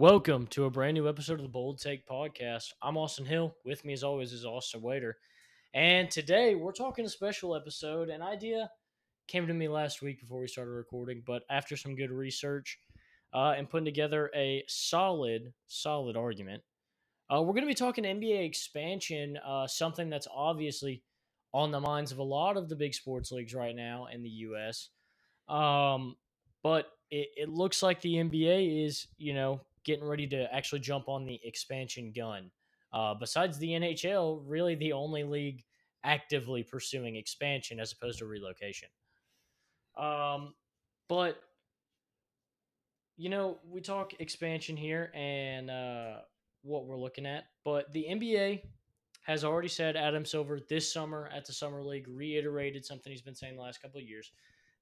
Welcome to a brand new episode of the Bold Take Podcast. I'm Austin Hill. With me, as always, is Austin Wader. And today we're talking a special episode. An idea came to me last week before we started recording, but after some good research uh, and putting together a solid, solid argument, uh, we're going to be talking NBA expansion, uh, something that's obviously on the minds of a lot of the big sports leagues right now in the U.S. Um, but it, it looks like the NBA is, you know, getting ready to actually jump on the expansion gun. Uh, besides the NHL, really the only league actively pursuing expansion as opposed to relocation. Um, but you know, we talk expansion here and uh, what we're looking at, but the NBA has already said Adam Silver this summer at the Summer League reiterated something he's been saying the last couple of years.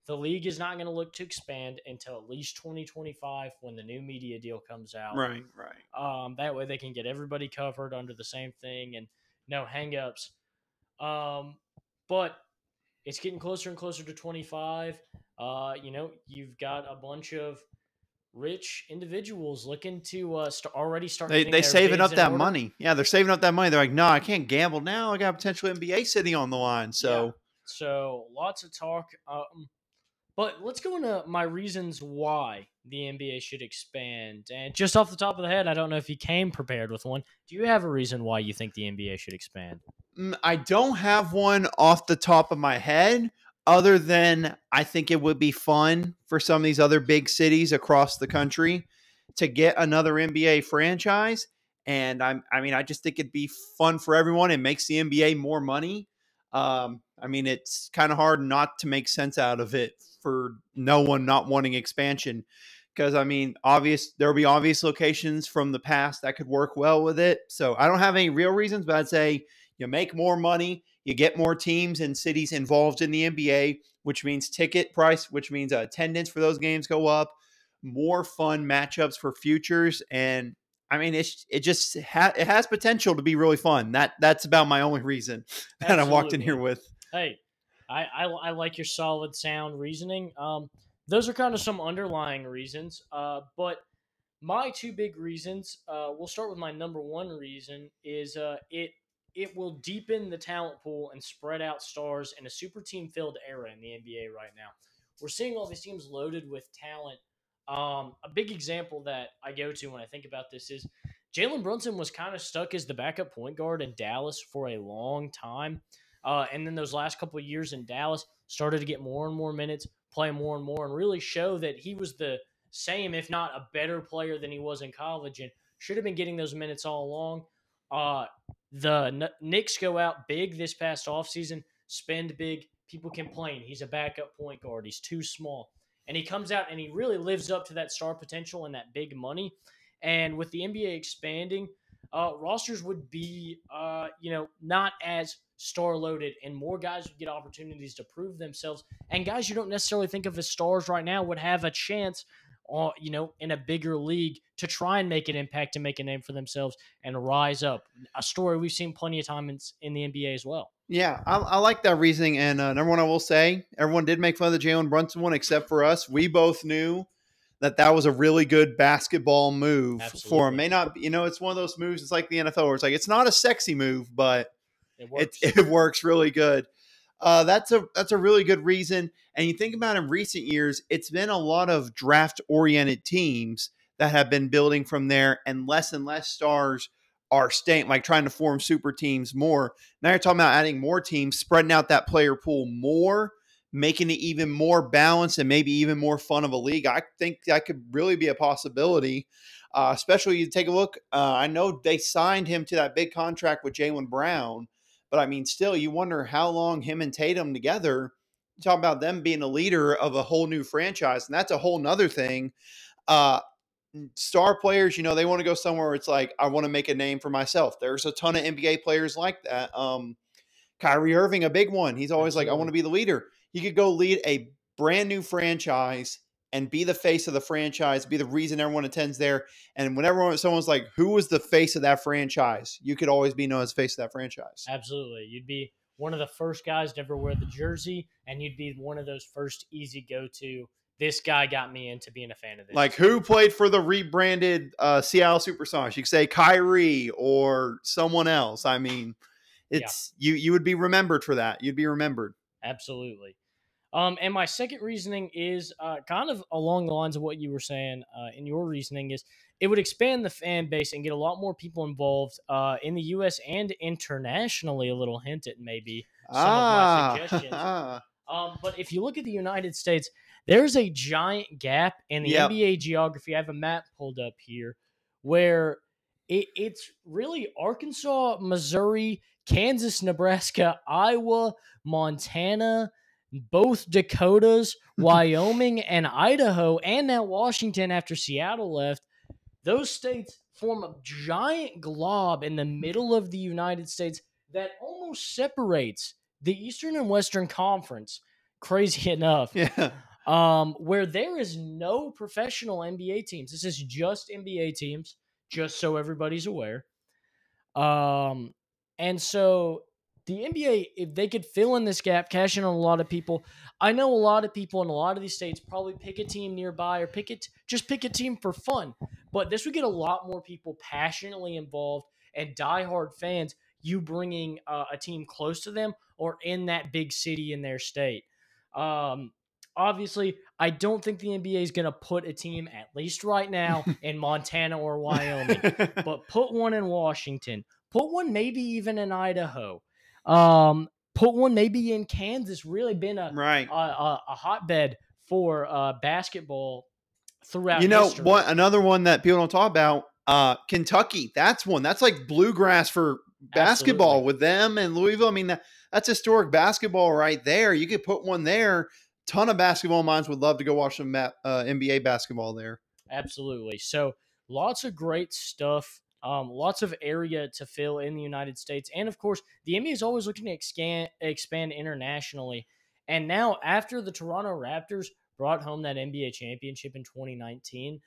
The league is not going to look to expand until at least 2025 when the new media deal comes out. Right, right. Um, that way they can get everybody covered under the same thing and no hangups. Um, but it's getting closer and closer to 25. Uh, you know, you've got a bunch of rich individuals looking to uh, st- already start. They they saving up that order. money. Yeah, they're saving up that money. They're like, no, I can't gamble now. I got a potential NBA city on the line. So So lots of talk. Um, but let's go into my reasons why the NBA should expand. And just off the top of the head, I don't know if you came prepared with one. Do you have a reason why you think the NBA should expand? Mm, I don't have one off the top of my head, other than I think it would be fun for some of these other big cities across the country to get another NBA franchise. And I'm, I mean, I just think it'd be fun for everyone. It makes the NBA more money. Um, I mean, it's kind of hard not to make sense out of it for no one not wanting expansion. Because I mean, obvious there'll be obvious locations from the past that could work well with it. So I don't have any real reasons, but I'd say you make more money, you get more teams and cities involved in the NBA, which means ticket price, which means attendance for those games go up, more fun matchups for futures, and I mean it's it just ha- it has potential to be really fun. That that's about my only reason that I walked in here with. Hey, I, I, I like your solid, sound reasoning. Um, those are kind of some underlying reasons. Uh, but my two big reasons. Uh, we'll start with my number one reason is uh, it it will deepen the talent pool and spread out stars in a super team filled era in the NBA right now. We're seeing all these teams loaded with talent. Um, a big example that I go to when I think about this is Jalen Brunson was kind of stuck as the backup point guard in Dallas for a long time. Uh, and then those last couple years in Dallas started to get more and more minutes, play more and more, and really show that he was the same, if not a better player than he was in college, and should have been getting those minutes all along. Uh, the Knicks go out big this past offseason, spend big. People complain he's a backup point guard. He's too small. And he comes out and he really lives up to that star potential and that big money. And with the NBA expanding, uh, rosters would be, uh, you know, not as star loaded, and more guys would get opportunities to prove themselves. And guys you don't necessarily think of as stars right now would have a chance, uh, you know, in a bigger league to try and make an impact and make a name for themselves and rise up. A story we've seen plenty of times in, in the NBA as well. Yeah, I, I like that reasoning. And uh, number one, I will say, everyone did make fun of the Jalen Brunson one, except for us. We both knew that that was a really good basketball move for him. May not, be, you know, it's one of those moves. It's like the NFL, where it's like it's not a sexy move, but It it, works. it works really good. Uh, that's a that's a really good reason. And you think about in recent years, it's been a lot of draft oriented teams that have been building from there, and less and less stars are staying, like trying to form super teams more. Now you're talking about adding more teams, spreading out that player pool more, making it even more balanced and maybe even more fun of a league. I think that could really be a possibility. Uh, especially you take a look. Uh, I know they signed him to that big contract with Jaylen Brown, but I mean, still, you wonder how long him and Tatum together. Talk about them being a leader of a whole new franchise, and that's a whole nother thing. Uh, star players, you know, they want to go somewhere where it's like, I want to make a name for myself. There's a ton of NBA players like that. Um, Kyrie Irving, a big one. He's always like, I want to be the leader. He could go lead a brand new franchise and be the face of the franchise, be the reason everyone attends there. And whenever someone's like, who was the face of that franchise? You could always be known as face of that franchise. Absolutely. You'd be one of the first guys to ever wear the jersey, and you'd be one of those first easy go to this guy got me into being a fan of this. Like who played for the rebranded uh, Seattle Supersonics? You could say Kyrie or someone else. I mean, it's you you would be remembered for that. You'd be remembered. Absolutely. Um, and my second reasoning is uh, kind of along the lines of what you were saying uh, in your reasoning is it would expand the fan base and get a lot more people involved uh, in the U.S. and internationally. A little hint at maybe some ah, of my suggestions. um, but if you look at the United States, there's a giant gap in the Yep. NBA geography. I have a map pulled up here where it, it's really Arkansas, Missouri, Kansas, Nebraska, Iowa, Montana, both Dakotas, Wyoming, and Idaho, and now Washington after Seattle left. Those states form a giant glob in the middle of the United States that almost separates the Eastern and Western Conference. Crazy enough yeah. um, where there is no professional NBA teams. This is just NBA teams, just so everybody's aware. Um, and so the NBA, if they could fill in this gap, cash in on a lot of people. I know a lot of people in a lot of these states probably pick a team nearby or pick it, just pick a team for fun. But this would get a lot more people passionately involved and diehard fans. You bringing uh, a team close to them or in that big city in their state. Um, obviously, I don't think the NBA is going to put a team, at least right now, in Montana or Wyoming, but put one in Washington. Put one maybe even in Idaho. Um, put one maybe in Kansas. Really been a right. a, a, a hotbed for uh, basketball throughout. You know, history. one another one that people don't talk about, uh, Kentucky. That's one. That's like bluegrass for basketball Absolutely. with them and Louisville. I mean, that, that's historic basketball right there. You could put one there. Ton of basketball minds would love to go watch some uh, NBA basketball there. Absolutely. So lots of great stuff. Um, lots of area to fill in the United States, and of course, the NBA is always looking to expand expand internationally. And now, after the Toronto Raptors brought home that NBA championship in 2019,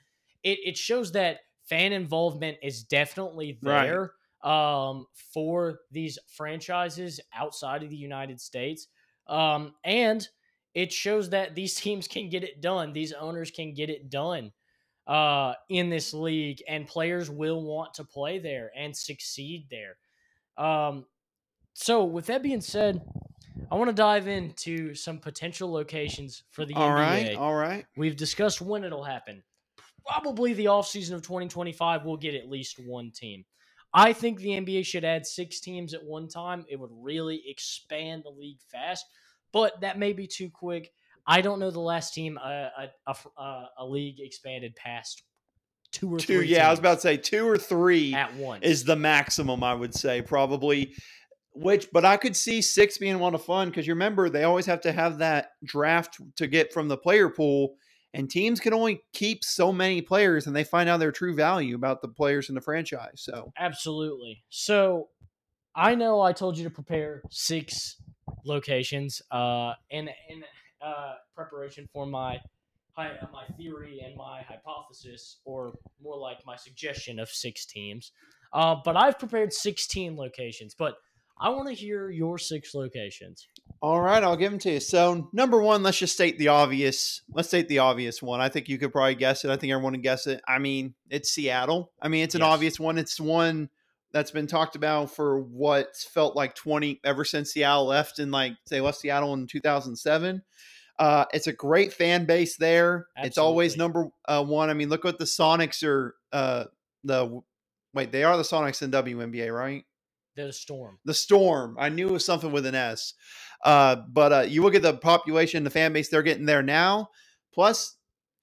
it, it shows that fan involvement is definitely Right. there um, for these franchises outside of the United States. Um, and it shows that these teams can get it done. These owners can get it done uh, in this league, and players will want to play there and succeed there. Um, so, with that being said, I want to dive into some potential locations for the All NBA. right, all right. We've discussed when it'll happen. Probably the offseason of 2025 we'll get at least one team. I think the NBA should add six teams at one time. It would really expand the league fast, but that may be too quick. I don't know the last team uh, a, a, a, a league expanded past two or Two, three. yeah, I was about to say two or three at once. is the maximum, I would say, probably. Which, but I could see six being lot of fun because you remember they always have to have that draft to get from the player pool, and teams can only keep so many players, and they find out their true value about the players in the franchise. So, Absolutely. So I know I told you to prepare six locations uh, in in uh, preparation for my hy- uh, my theory and my hypothesis, or more like my suggestion of six teams. Uh, but I've prepared sixteen locations. But I want to hear your six locations. all right, I'll give them to you. So, number one, let's just state the obvious. Let's state the obvious one. I think you could probably guess it. I think everyone would guess it. I mean, it's Seattle. I mean, it's an Yes. obvious one. It's one that's been talked about for what felt like 20 ever since Seattle left in like say left Seattle in 2007. Uh, it's a great fan base there. It's always number uh, one. I mean, look what the Sonics are. Uh, the wait, they are the Sonics in WNBA, right? The Storm. The Storm. I knew it was something with an S. Uh, but uh, you look at the population, the fan base they're getting there now. Plus,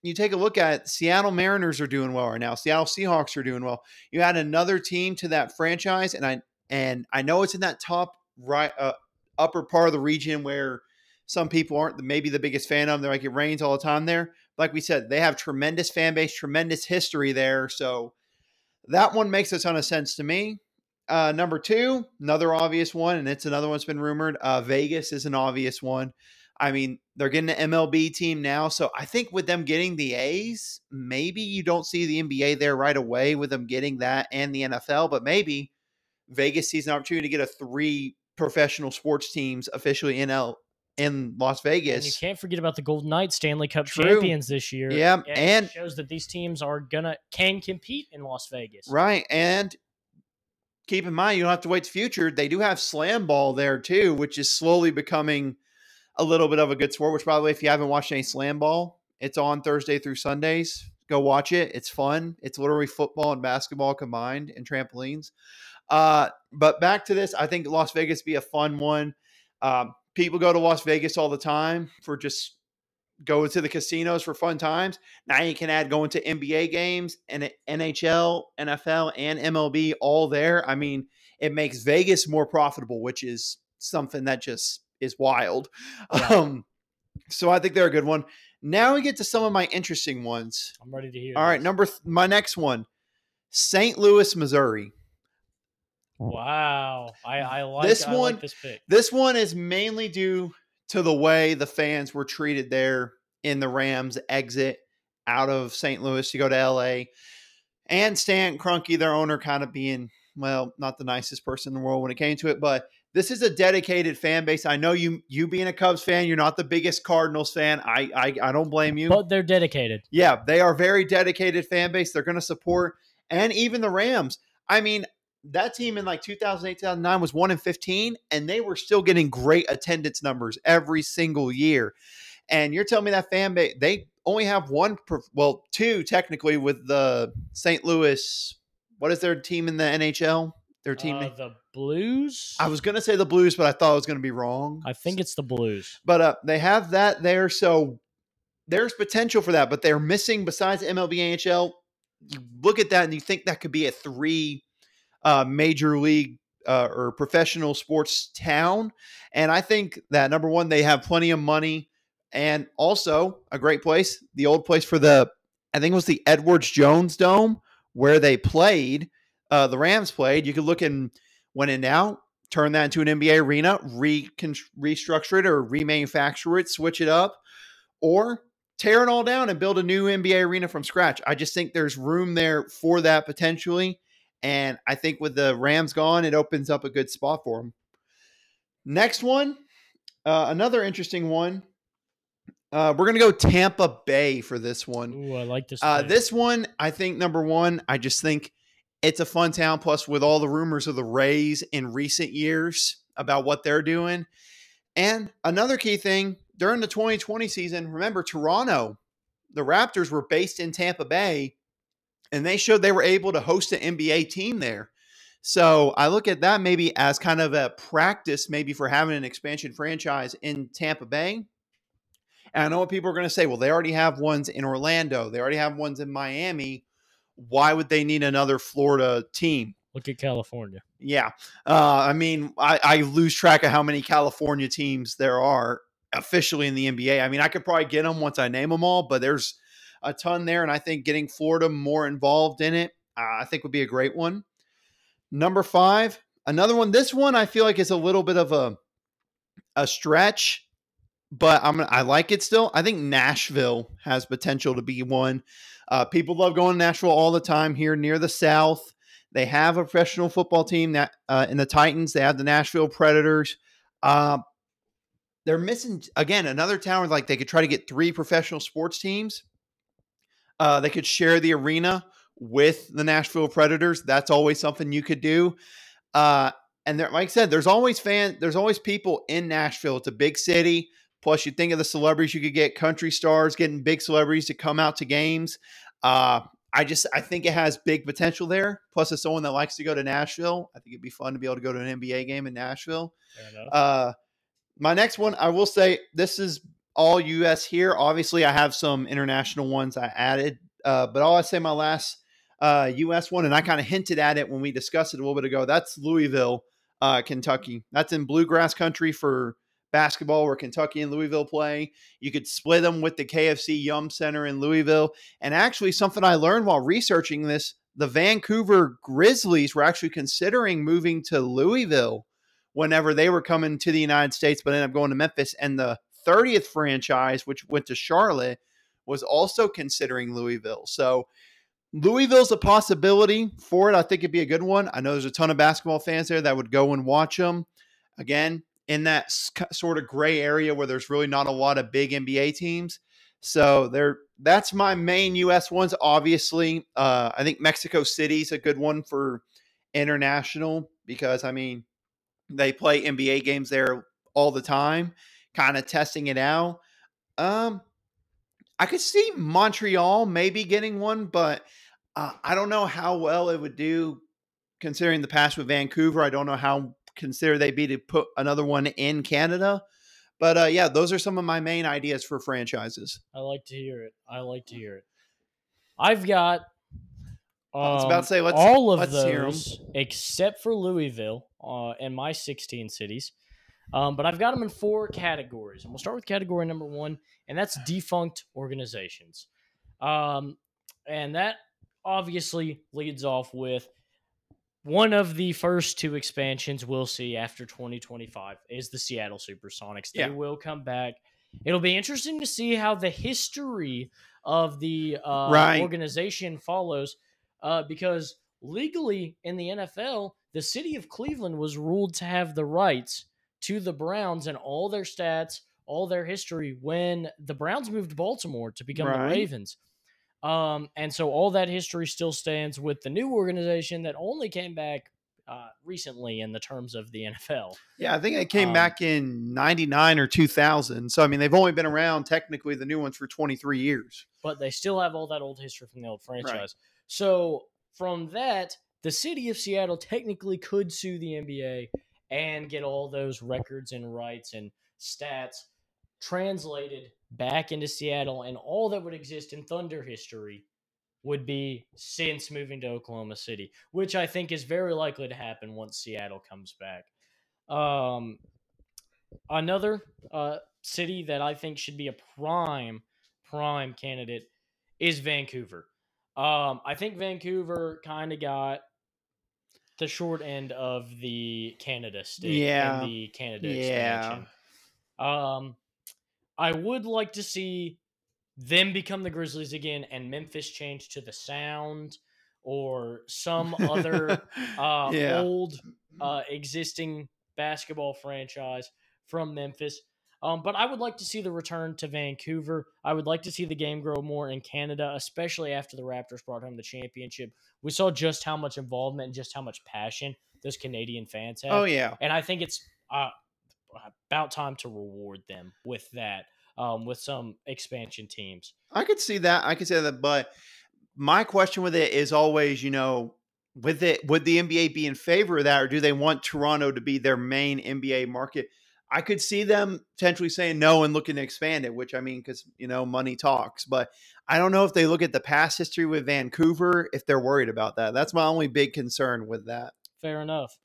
you take a look at it, Seattle Mariners are doing well right now. Seattle Seahawks are doing well. You add another team to that franchise, and I and I know it's in that top right uh, upper part of the region where some people aren't maybe the biggest fan of. them. They're like it rains all the time there. Like we said, they have tremendous fan base, tremendous history there. So that one makes a ton of sense to me. Uh, number two, another obvious one, and it's another one that's been rumored. Uh, Vegas is an obvious one. I mean, they're getting an MLB team now, so I think with them getting the A's, maybe you don't see the NBA there right away with them getting that and the NFL, but maybe Vegas sees an opportunity to get a three professional sports teams officially in L in Las And you can't forget about the Golden Knights Stanley Cup True. champions this year. Yeah, it and- shows that these teams are gonna can compete in Las Vegas. Right. And keep in mind, you don't have to wait to future. They do have slam ball there too, which is slowly becoming a little bit of a good sport. Which, by the way, if you haven't watched any slam ball, it's on Thursday through Sundays. Go watch it. It's fun. It's literally football and basketball combined and trampolines. Uh, but back to this, I think Las Vegas be a fun one. Um, people go to Las Vegas all the time for just going to the casinos for fun times. Now you can add going to NBA games and NHL, NFL, and MLB all there. I mean, it makes Vegas more profitable, which is something that just is wild. Yeah. Um, so I think they're a good one. Now we get to some of my interesting ones. I'm ready to hear. All right, this. number th- my next one, St. Louis, Missouri. Wow, I, I like This I like one- this pick. This one is mainly due to the way the fans were treated there in the Rams exit out of St. Louis to go to LA. And Stan Kroenke, their owner, kind of being, well, not the nicest person in the world when it came to it, but this is a dedicated fan base. I know you you being a Cubs fan, you're not the biggest Cardinals fan. I I, I don't blame you. But they're dedicated. Yeah, they are very dedicated fan base. They're going to support, and even the Rams. I mean, that team in like 2008, 2009 was one in 15, and they were still getting great attendance numbers every single year. And you're telling me that fan base, they only have one, well, two technically with the St. Louis. What is their team in the NHL? Their team. Uh, the Blues. I was going to say the Blues, but I thought I was going to be wrong. I think it's the Blues. But uh, they have that there, so there's potential for that. But they're missing besides MLB, NHL. You look at that and you think that could be a three uh, major league uh, or professional sports town. And I think that number one, they have plenty of money, and also a great place, the old place for the, I think it was the Edwards Jones Dome where they played. Uh, the Rams played. You could look in when in now, turn that into an NBA arena, restructure it or remanufacture it, switch it up, or tear it all down and build a new NBA arena from scratch. I just think there's room there for that potentially. And I think with the Rams gone, it opens up a good spot for them. Next one, uh, another interesting one. Uh, we're going to go Tampa Bay for this one. Ooh, I like this. Uh, this one, I think number one, I just think it's a fun town. Plus, with all the rumors of the Rays in recent years about what they're doing, and another key thing during the 2020 season, remember Toronto, the Raptors were based in Tampa Bay, and they showed they were able to host an NBA team there. So I look at that maybe as kind of a practice, maybe for having an expansion franchise in Tampa Bay. And I know what people are going to say. Well, they already have ones in Orlando. They already have ones in Miami. Why would they need another Florida team? Look at California. Yeah. Uh, I mean, I, I lose track of how many California teams there are officially in the NBA. I mean, I could probably get them once I name them all, but there's a ton there. And I think getting Florida more involved in it, uh, I think would be a great one. Number five, another one. This one I feel like is a little bit of a a stretch, but I'm I like it still. I think Nashville has potential to be one. Uh, people love going to Nashville all the time here near the South. They have a professional football team that uh, in the Titans. They have the Nashville Predators. Uh, they're missing again another town like they could try to get three professional sports teams. Uh, they could share the arena with the Nashville Predators. That's always something you could do. Uh, and there, like I said, there's always fan, there's always people in Nashville. It's a big city. Plus, you think of the celebrities you could get, country stars, getting big celebrities to come out to games. Uh, I just I think it has big potential there. Plus, as someone that likes to go to Nashville, I think it'd be fun to be able to go to an NBA game in Nashville. Uh, my next one, I will say this is all U.S. here. Obviously, I have some international ones I added, uh, but all I'll say my last uh, U.S. one, and I kind of hinted at it when we discussed it a little bit ago. That's Louisville, uh, Kentucky. That's in bluegrass country for basketball, where Kentucky and Louisville play. You could split them with the KFC Yum Center in Louisville. And actually, something I learned while researching this the Vancouver Grizzlies were actually considering moving to Louisville whenever they were coming to the United States, but ended up going to Memphis. And the 30th franchise, which went to Charlotte, was also considering Louisville. So Louisville's a possibility for it. I think it'd be a good one. I know there's a ton of basketball fans there that would go and watch them. Again, in that sort of gray area where there's really not a lot of big NBA teams. So there, that's my main U.S. ones. Obviously, uh, I think Mexico City's a good one for international because I mean they play NBA games there all the time, kind of testing it out. Um, I could see Montreal maybe getting one, but uh, I don't know how well it would do considering the past with Vancouver. I don't know how consider they'd be to put another one in Canada. But uh, yeah, those are some of my main ideas for franchises. I like to hear it. I like to hear it. I've got um, I was about to say let's, all of let's those except for Louisville uh, and my 16 cities. Um, but I've got them in four categories, and we'll start with category number one, and that's defunct organizations. Um, and that obviously leads off with one of the first two expansions we'll see after 2025 is the Seattle Supersonics. They yeah. will come back. It'll be interesting to see how the history of the uh, right. organization follows, uh, because legally in the NFL, the city of Cleveland was ruled to have the rights to the Browns and all their stats, all their history when the Browns moved to Baltimore to become right. the Ravens. Um, and so all that history still stands with the new organization that only came back uh, recently in the terms of the NFL. Yeah, I think it came um, back in 99 or 2000. So, I mean, they've only been around technically the new ones for 23 years. But they still have all that old history from the old franchise. Right. So, from that, the city of Seattle technically could sue the NBA and get all those records and rights and stats translated back into Seattle, and all that would exist in Thunder history would be since moving to Oklahoma City, which I think is very likely to happen once Seattle comes back. Um, another uh, city that I think should be a prime prime candidate is Vancouver. Um, I think Vancouver kind of got the short end of the Canada stick yeah. the Canada yeah. expansion. Um, I would like to see them become the Grizzlies again and Memphis change to the Sound or some other uh, yeah. old uh, existing basketball franchise from Memphis. Um, but I would like to see the return to Vancouver. I would like to see the game grow more in Canada, especially after the Raptors brought home the championship. We saw just how much involvement and just how much passion those Canadian fans have. Oh yeah, and I think it's uh, about time to reward them with that, um, with some expansion teams. I could see that. I could say that, but my question with it is always, you know, with it, would the NBA be in favor of that, or do they want Toronto to be their main NBA market? I could see them potentially saying no and looking to expand it, which I mean, because you know, money talks. But I don't know if they look at the past history with Vancouver, if they're worried about that. That's my only big concern with that. Fair enough.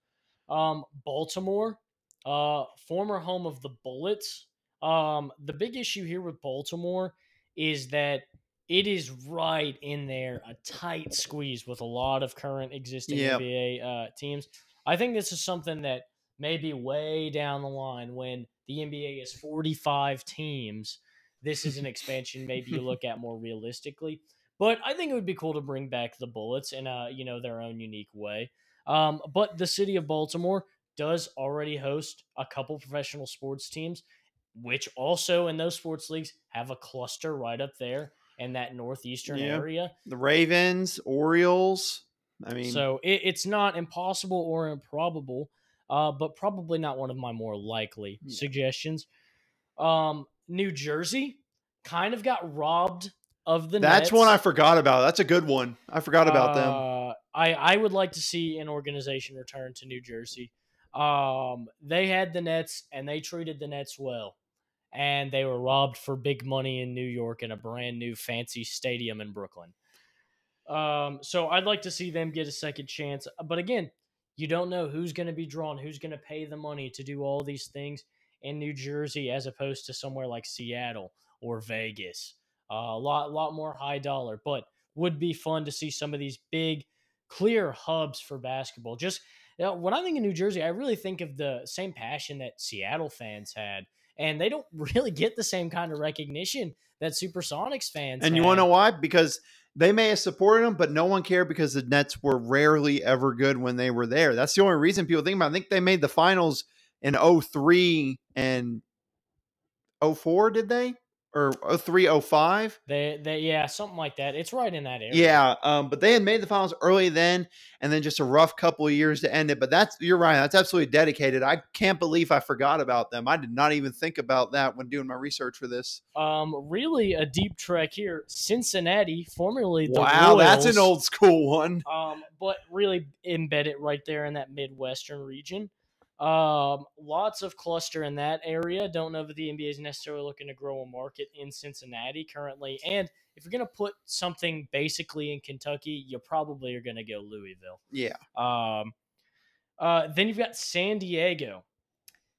Um, Baltimore, uh, former home of the Bullets. Um, the big issue here with Baltimore is that it is right in there, a tight squeeze with a lot of current existing yep. NBA uh, teams. I think this is something that maybe way down the line when the NBA is 45 teams, this is an expansion maybe you look at more realistically. But I think it would be cool to bring back the Bullets in a you know their own unique way. Um, but the city of Baltimore does already host a couple professional sports teams, which also in those sports leagues have a cluster right up there in that northeastern yeah. area. The Ravens, Orioles. I mean, so it, it's not impossible or improbable, uh, but probably not one of my more likely yeah. suggestions. Um, New Jersey kind of got robbed of the. Nets. That's Nets. one I forgot about. That's a good one. I forgot about uh, them. I I would like to see an organization return to New Jersey. Um, they had the Nets and they treated the Nets well. And they were robbed for big money in New York in a brand new fancy stadium in Brooklyn. Um, so I'd like to see them get a second chance. But again, you don't know who's going to be drawn, who's going to pay the money to do all these things in New Jersey as opposed to somewhere like Seattle or Vegas. Uh, a lot, lot more high dollar, but would be fun to see some of these big, clear hubs for basketball. Just now, when I think of New Jersey, I really think of the same passion that Seattle fans had, and they don't really get the same kind of recognition that Supersonics fans. And you want to know why? Because they may have supported them, but no one cared because the Nets were rarely ever good when they were there. That's the only reason people think about. It. I think they made the finals in 03 and 04, did they? Or 0305. They, they, yeah, something like that. It's right in that area. Yeah, um, but they had made the finals early then, and then just a rough couple of years to end it. But that's you're right. That's absolutely dedicated. I can't believe I forgot about them. I did not even think about that when doing my research for this. Um, really a deep trek here. Cincinnati, formerly the wow, that's an old school one. Um, but really embedded right there in that Midwestern region. Um, lots of cluster in that area. Don't know that the NBA is necessarily looking to grow a market in Cincinnati currently. And if you're going to put something basically in Kentucky, you probably are going to go Louisville. Yeah, Um, uh, then you've got San Diego.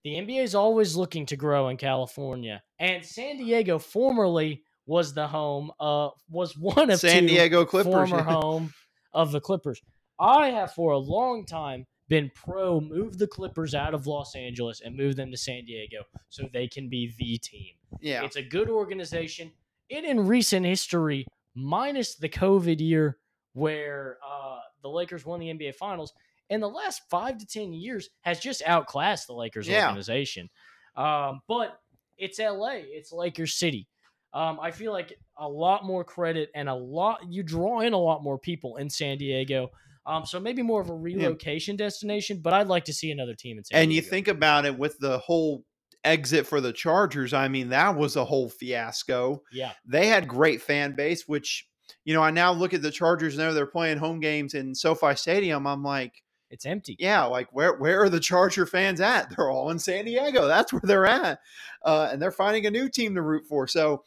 The NBA is always looking to grow in California, and San Diego formerly was the home. Uh, was one of San Diego Clippers. former home of the Clippers. I have for a long time been pro move the Clippers out of Los Angeles and move them to San Diego so they can be the team. yeah, It's a good organization. It in recent history, minus the COVID year where uh, the Lakers won the NBA Finals, in the last five to ten years has just outclassed the Lakers Yeah. organization. Um, but it's LA, it's Lakers City. Um, I feel like a lot more credit and a lot you draw in a lot more people in San Diego. Um, so maybe more of a relocation destination, but I'd like to see another team in San and you think about it with the whole exit for the Chargers. I mean, that was a whole fiasco. yeah, they had great fan base, which you know I now look at the Chargers and they're playing home games in SoFi Stadium. I'm like, it's empty. yeah, like where where are the Charger fans at? They're all in San Diego. That's where they're at, uh, and they're finding a new team to root for. So.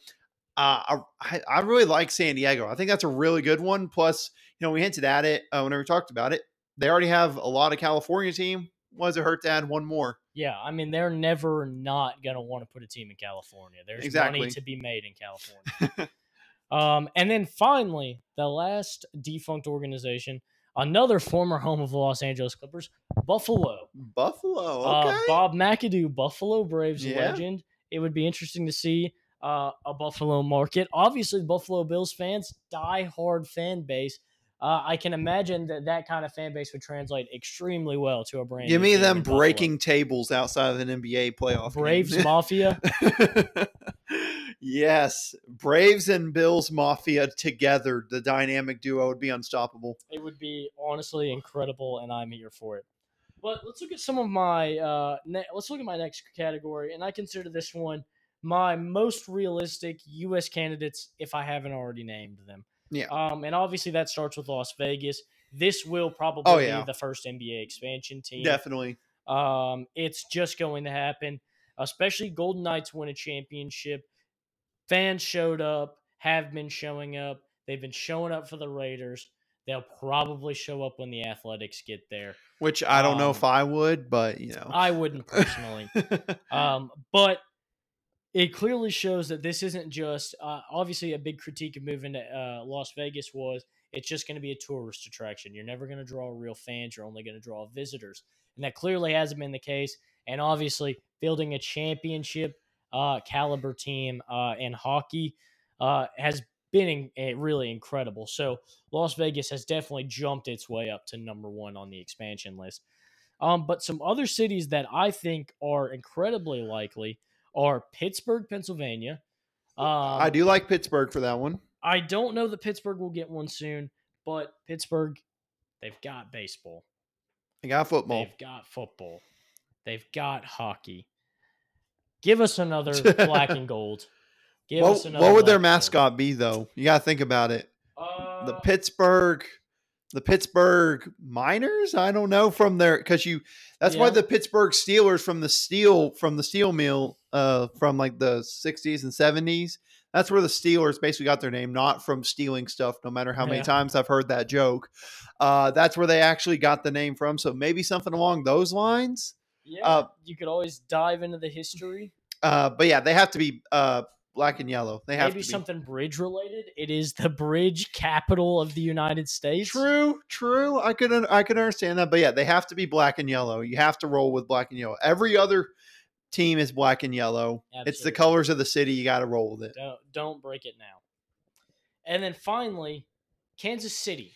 Uh, I, I really like San Diego. I think that's a really good one. Plus, you know, we hinted at it uh, whenever we talked about it. They already have a lot of California team. Does it hurt to add one more? Yeah, I mean they're never not gonna want to put a team in California. There's Exactly. money to be made in California. um, and then finally, the last defunct organization, another former home of the Los Angeles Clippers, Buffalo. Buffalo. Okay. Uh, Bob McAdoo, Buffalo Braves Yeah. legend. It would be interesting to see uh, a Buffalo market. Obviously, Buffalo Bills fans, die-hard fan base. Uh, I can imagine that that kind of fan base would translate extremely well to a brand. Give me them in Buffalo. breaking tables outside of an NBA playoff. Braves Mafia. yes, Braves and Bills Mafia together, the dynamic duo would be unstoppable. It would be honestly incredible, and I'm here for it. But let's look at some of my uh, ne- let's look at my next category, and I consider this one my most realistic U.S. candidates if I haven't already named them. Yeah. Um, and obviously that starts with Las Vegas. This will probably Oh, yeah. be the first NBA expansion team. Definitely. Um, it's just going to happen, especially Golden Knights win a championship. Fans showed up, have been showing up. They've been showing up for the Raiders. They'll probably show up when the Athletics get there. Which I don't know Um, if I would, but you know. I wouldn't personally. um, but it clearly shows that this isn't just uh, obviously a big critique of moving to uh, Las Vegas was it's just going to be a tourist attraction. You're never going to draw real fans. You're only going to draw visitors, and that clearly hasn't been the case. And obviously, building a championship uh, caliber team uh, in hockey uh, has been in, eh, really incredible. So Las Vegas has definitely jumped its way up to number one on the expansion list. Um, but some other cities that I think are incredibly likely are Pittsburgh, Pennsylvania. Um, I do like Pittsburgh for that one. I don't know that Pittsburgh will get one soon, but Pittsburgh, they've got baseball, I got football. they've got football, they've got hockey. Give us another black and gold. Give us What, another what would their and gold. mascot be though? You got to think about it. The Uh, Pittsburgh the Pittsburgh Miners, I don't know from their cuz you that's why the Pittsburgh Steelers from the steel from the steel mill uh from like the 60s and 70s. That's where the Steelers basically got their name, not from stealing stuff, no matter how many Yeah. times I've heard that joke. Uh, that's where they actually got the name from. So maybe something along those lines. yeah, uh, you could always dive into the history. Uh, but yeah, they have to be uh, black and yellow. They have Maybe to be. something bridge related. It is the bridge capital of the United States. True, true. I could I could understand that, but yeah, they have to be black and yellow. You have to roll with black and yellow. Every other team is black and yellow. It's the colors of the city. You got to roll with it. Don't don't break it now. And then finally, Kansas City.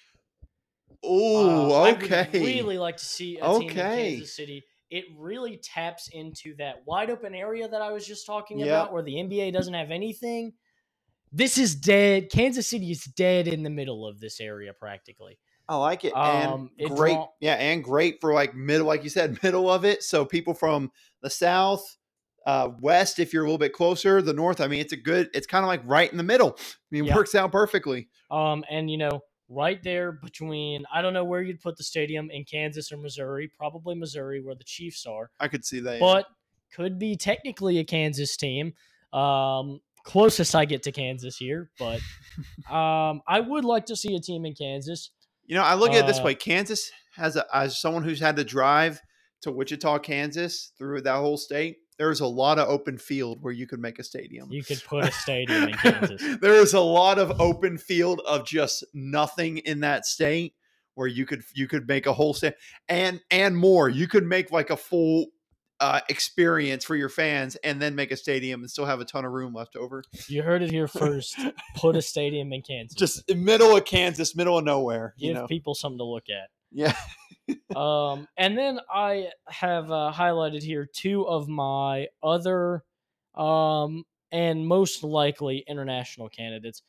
Oh, Uh, okay. I would really like to see a team in Okay. Kansas City. It really taps into that wide open area that I was just talking Yep. about, where the NBA doesn't have anything. This is dead. Kansas City is dead in the middle of this area, practically. I like it. Um, and great. draw- yeah, and great for like middle, like you said, middle of it. So people from the south, uh, west, if you're a little bit closer, the north. I mean, it's a good. It's kind of like right in the middle. I mean, it Yeah. works out perfectly. Um, and you know, right there between I don't know where you'd put the stadium in Kansas or Missouri, probably Missouri, where the Chiefs are, I could see that. yeah. but could be technically a Kansas team. Um, closest I get to Kansas here, but um, I would like to see a team in Kansas. You know, I look at it this Uh, way: Kansas has a as someone who's had to drive to Wichita, Kansas, through that whole state. There's a lot of open field where you could make a stadium. You could put a stadium in Kansas. there is a lot of open field of just nothing in that state where you could you could make a whole state and and more. You could make like a full uh, experience for your fans and then make a stadium and still have a ton of room left over. You heard it here first. Put a stadium in Kansas. Just middle of Kansas, middle of nowhere. give You know, people something to look at. Yeah. um, and then I have uh, highlighted here two of my other um, and most likely international candidates,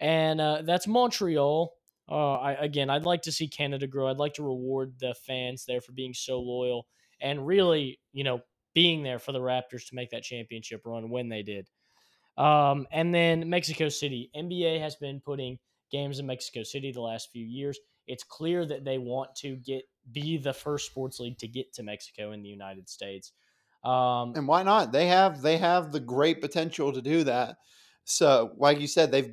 and uh, that's Montreal. Uh, I, again, I'd like to see Canada grow. I'd like to reward the fans there for being so loyal and really, you know, being there for the Raptors to make that championship run when they did. Um, and then Mexico City. NBA has been putting games in Mexico City the last few years. It's clear that they want to get be the first sports league to get to Mexico in the United States. Um, And why not? They have they have the great potential to do that. So, like you said, they've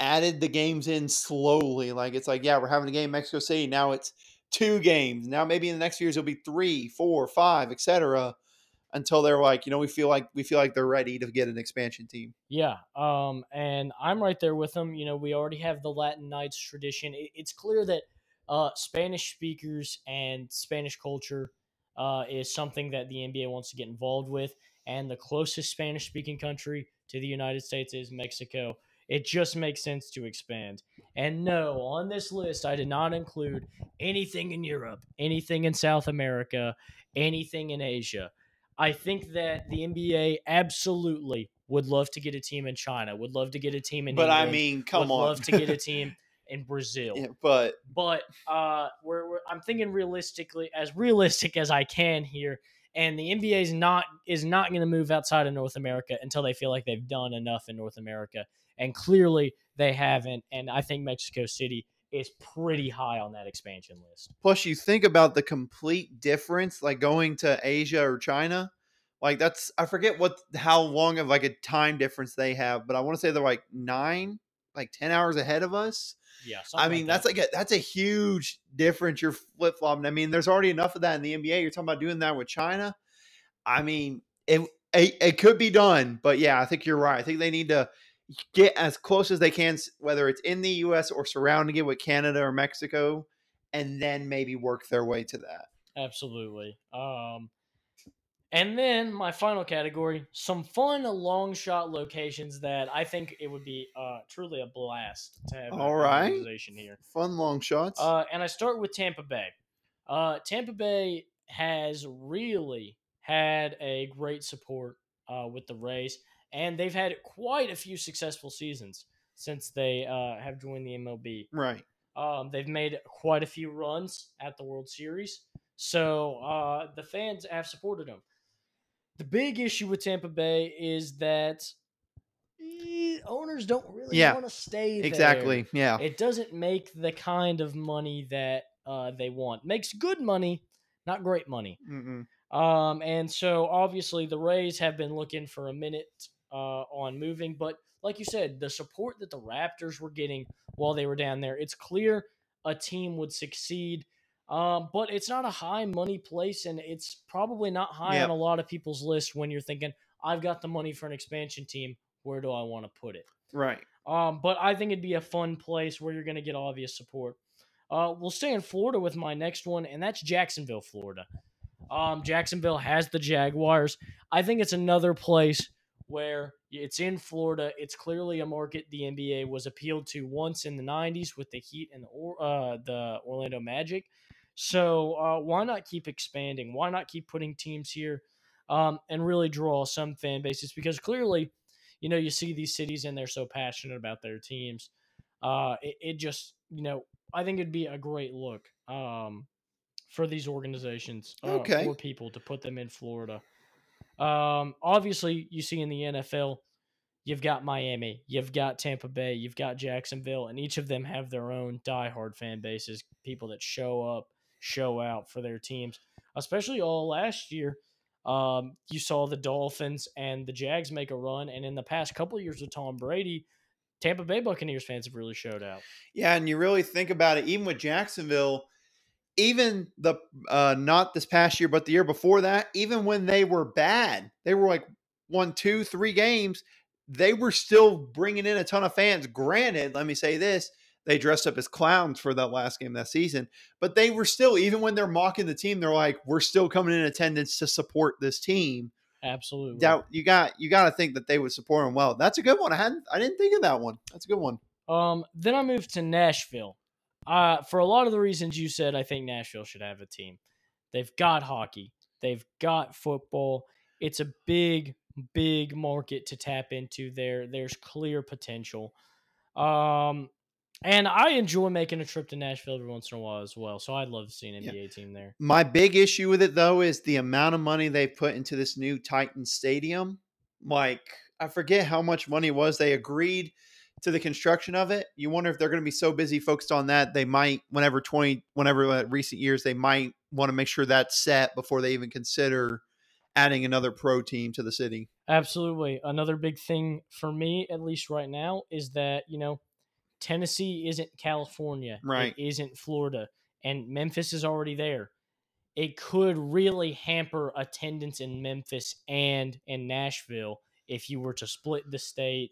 added the games in slowly. Like it's like, yeah, we're having a game in Mexico City. Now it's two games. Now maybe in the next years it'll be three, four, five, etc. Until they're like, you know, we feel like we feel like they're ready to get an expansion team. Yeah, um, and I'm right there with them. You know, we already have the Latin Nights tradition. It, it's clear that uh, Spanish speakers and Spanish culture uh, is something that the NBA wants to get involved with. And the closest Spanish speaking country to the United States is Mexico. It just makes sense to expand. And no, on this list, I did not include anything in Europe, anything in South America, anything in Asia. I think that the NBA absolutely would love to get a team in China, would love to get a team in But I mean, come would on. love to get a team in Brazil. Yeah, but But uh, we're, we're I'm thinking realistically, as realistic as I can here, and the NBA is not is not going to move outside of North America until they feel like they've done enough in North America, and clearly they haven't. And I think Mexico City is pretty high on that expansion list. plus you think about the complete difference, like going to Asia or China. Like that's I forget what how long of like a time difference they have, but I want to say they're like nine, like ten hours ahead of us. Yeah, I mean, that's like a that's a huge difference. You're flip flopping. I mean, there's already enough of that in the NBA. You're talking about doing that with China. I mean, it, it it could be done, but yeah, I think you're right. I think they need to get as close as they can, whether it's in the U.S. or surrounding it with Canada or Mexico, and then maybe work their way to that. Absolutely. Um, and then my final category, some fun long shot locations that I think it would be uh, truly a blast to have. All right. organization here. Fun long shots. Uh, and I start with Tampa Bay. Uh, Tampa Bay has really had a great support uh, with the Rays, and they've had quite a few successful seasons since they uh, have joined the MLB. right. Um, they've made quite a few runs at the World Series, so uh, the fans have supported them. The big issue with Tampa Bay is that eh, owners don't really Yeah, want to stay there. Exactly. Yeah. It doesn't make the kind of money that uh, they want. Makes good money, not great money. Mm-mm. Um, and so obviously the Rays have been looking for a minute uh, on moving, but like you said, the support that the Raptors were getting while they were down there, it's clear a team would succeed. Um, but it's not a high money place, and it's probably not high Yep. on a lot of people's list when you're thinking, I've got the money for an expansion team. Where do I want to put it? Right. Um, but I think it'd be a fun place where you're going to get obvious support. Uh, we'll stay in Florida with my next one, and that's Jacksonville, Florida. Um, Jacksonville has the Jaguars. I think it's another place where it's in Florida. It's clearly a market the NBA was appealed to once in the '90s with the Heat and the uh, the Orlando Magic. So uh, why not keep expanding? Why not keep putting teams here um, and really draw some fan bases? Because clearly, you know, you see these cities and they're so passionate about their teams. Uh, it, it just, you know, I think it'd be a great look um, for these organizations, uh, Okay. for people to put them in Florida. Um, obviously, you see in the NFL, you've got Miami, you've got Tampa Bay, you've got Jacksonville, and each of them have their own diehard fan bases, people that show up, show out for their teams. Especially all last year, um, you saw the Dolphins and the Jags make a run, and in the past couple years with Tom Brady, Tampa Bay Buccaneers fans have really showed out. Yeah, and you really think about it, even with Jacksonville, even the uh not this past year, but the year before that, even when they were bad, they were like one, two, three games, they were still bringing in a ton of fans. Granted, let me say this. They dressed up as clowns for that last game that season, but they were still, even when they're mocking the team, they're like, "We're still coming in attendance to support this team." Absolutely. Doubt you got you got to think that they would support them well. That's a good one. I hadn't I didn't think of that one. That's a good one. Um, then I moved to Nashville. Uh, for a lot of the reasons you said, I think Nashville should have a team. They've got hockey, they've got football. It's a big, big market to tap into there. There's clear potential. Um, and I enjoy making a trip to Nashville every once in a while as well. So I'd love to see an Yeah. NBA team there. My big issue with it though is the amount of money they put into this new Titan Stadium. Like I forget how much money it was. They agreed to the construction of it. You wonder if they're going to be so busy focused on that they might whenever 20 whenever uh, recent years they might want to make sure that's set before they even consider adding another pro team to the city. Absolutely. Another big thing for me, at least right now, is that, you know, Tennessee isn't California. Right. It isn't Florida. And Memphis is already there. It could really hamper attendance in Memphis and in Nashville if you were to split the state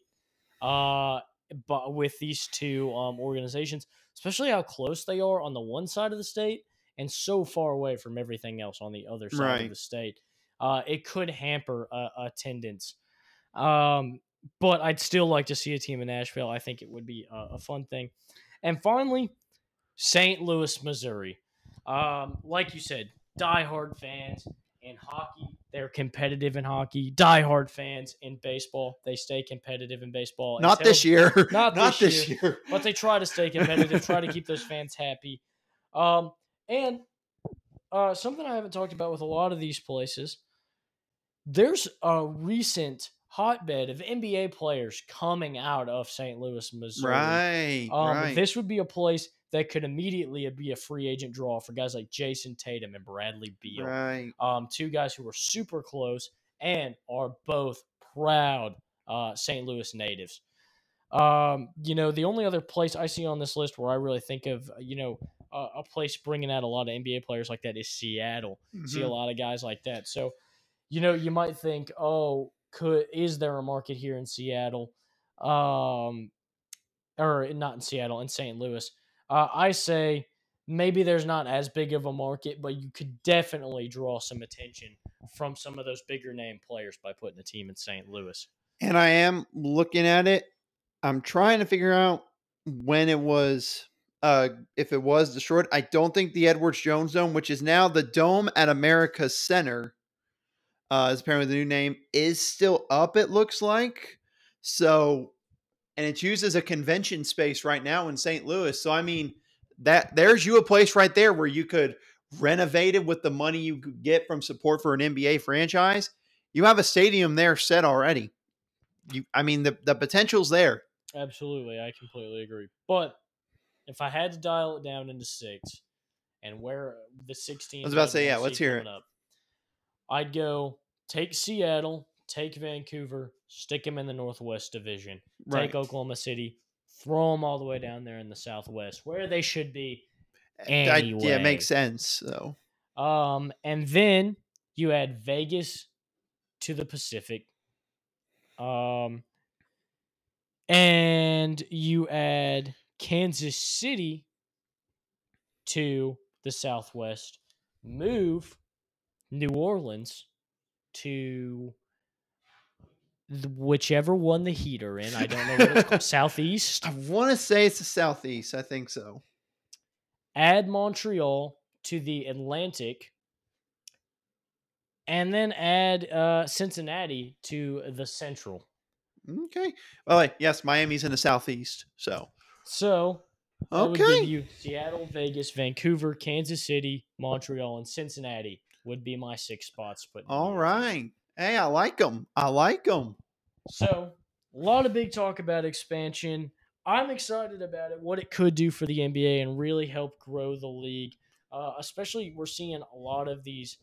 uh but with these two um organizations, especially how close they are on the one side of the state and so far away from everything else on the other side Right. of the state. Uh it could hamper uh, attendance. Um but I'd still like to see a team in Nashville. I think it would be a, a fun thing. And finally, St. Louis, Missouri. Um, like you said, diehard fans in hockey. They're competitive in hockey. Diehard fans in baseball. They stay competitive in baseball. Not until- this year. Not this this year. year. but they try to stay competitive, try to keep those fans happy. Um, and uh, something I haven't talked about with a lot of these places, there's a recent hotbed of NBA players coming out of St. Louis, Missouri. Right. Um, right. This would be a place that could immediately be a free agent draw for guys like Jayson Tatum and Bradley Beal. right. Um, two guys who are super close and are both proud uh, St. Louis natives. Um, you know, the only other place I see on this list where I really think of, you know, a, a place bringing out a lot of NBA players like that is Seattle. See a Mhm. lot of guys like that. So, you know, you might think, oh, could is there a market here in Seattle? Um, or not in Seattle, in St. Louis. Uh, I say maybe there's not as big of a market, but you could definitely draw some attention from some of those bigger name players by putting a team in St. Louis. and I am looking at it. I'm trying to figure out when it was, uh, if it was destroyed. I don't think the Edwards Jones Dome, which is now the Dome at America Center, uh, is apparently the new name, is still up. It looks like so, and it's used as a convention space right now in St. Louis. So I mean, that there's you a place right there where you could renovate it with the money you could get from support for an NBA franchise. You have a stadium there set already you I mean the the potential's there. Absolutely, I completely agree. But if I had to dial it down into six, and where the sixteen, I was about to say, yeah, let's hear it. Up, I'd go take Seattle, take Vancouver, stick them in the Northwest Division, take Oklahoma City, throw them all the way down there in the Southwest, where they should be. I- yeah, it makes sense. So Um, and then you add Vegas to the Pacific. Um, and you add Kansas City to the Southwest. Move New Orleans to whichever one the Heat are in. I don't know what it's called. Southeast. I want to say it's the southeast. I think so. Add Montreal to the Atlantic, and then add uh, Cincinnati to the Central. Okay. Well, yes, Miami's in the southeast, so So okay. you Seattle, Vegas, Vancouver, Kansas City, Montreal, and Cincinnati would be my six spots. But All right. Hey, I like them. I like them. So, a lot of big talk about expansion. I'm excited about it, what it could do for the NBA and really help grow the league. Uh, especially, we're seeing a lot of these,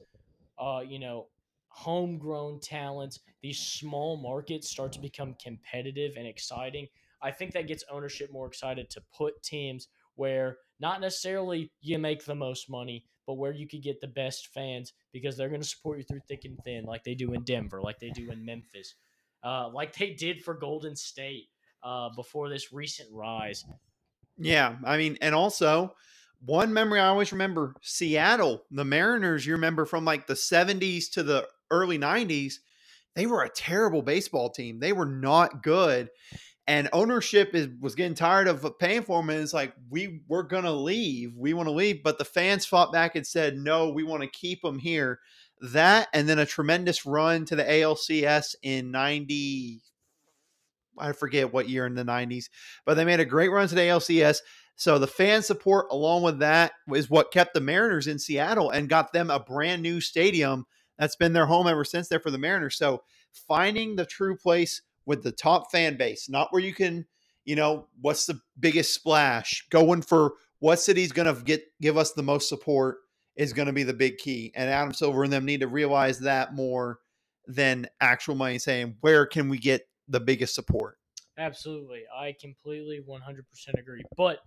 uh, you know, homegrown talents, these small markets start to become competitive and exciting. I think that gets ownership more excited to put teams where not necessarily you make the most money, but where you could get the best fans because they're going to support you through thick and thin, like they do in Denver, like they do in Memphis, uh, like they did for Golden State uh, before this recent rise. Yeah, I mean, and also one memory I always remember: Seattle, the Mariners. You remember from like the '70s to the early '90s, they were a terrible baseball team. They were not good, and ownership is was getting tired of paying for them. And it's like we we're gonna leave. We want to leave, but the fans fought back and said, "No, we want to keep them here." That and then a tremendous run to the ALCS in '90. I forget what year in the 90s, but they made a great run to the ALCS. So the fan support, along with that, is what kept the Mariners in Seattle and got them a brand new stadium that's been their home ever since there for the Mariners. So finding the true place with the top fan base, not where you can, you know, what's the biggest splash, going for what city's going to get give us the most support is going to be the big key. And Adam Silver and them need to realize that more than actual money, saying where can we get the biggest support. Absolutely. I completely 100% agree. But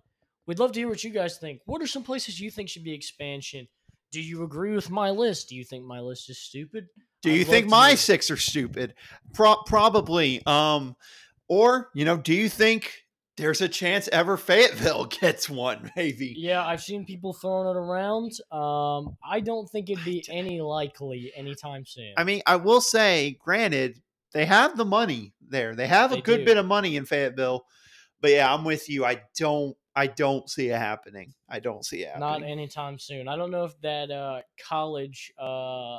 we'd love to hear what you guys think. What are some places you think should be expansion? Do you agree with my list? Do you think my list is stupid? Do you think my hear- six are stupid? Pro- probably. Um, or you know, do you think there's a chance ever Fayetteville gets one? Maybe. Yeah, I've seen people throwing it around. Um, I don't think it'd be any likely anytime soon. I mean, I will say, granted, they have the money there. They have a good do. bit of money in Fayetteville. But yeah, I'm with you. I don't. I don't see it happening. I don't see it Not anytime soon. I don't know if that uh, college uh,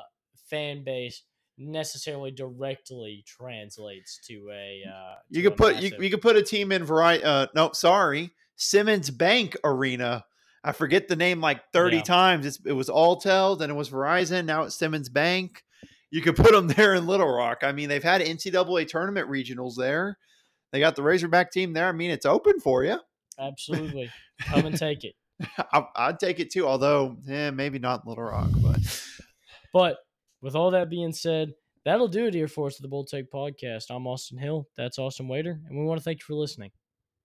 fan base necessarily directly translates to a. Uh, you to could a put you, massive- you could put a team in Vari. Uh, no, sorry, Simmons Bank Arena. I forget the name like thirty Yeah. times. It's, it was Alltel, then it was Verizon. Now it's Simmons Bank. You could put them there in Little Rock. I mean, they've had NCAA tournament regionals there. They got the Razorback team there. I mean, it's open for you. Absolutely. Come and take it. I, I'd take it too. Although, eh, maybe not Little Rock, but But with all that being said, that'll do it here for us at the Bull Take Podcast. I'm Austin Hill. That's Austin Wader, and we want to thank you for listening.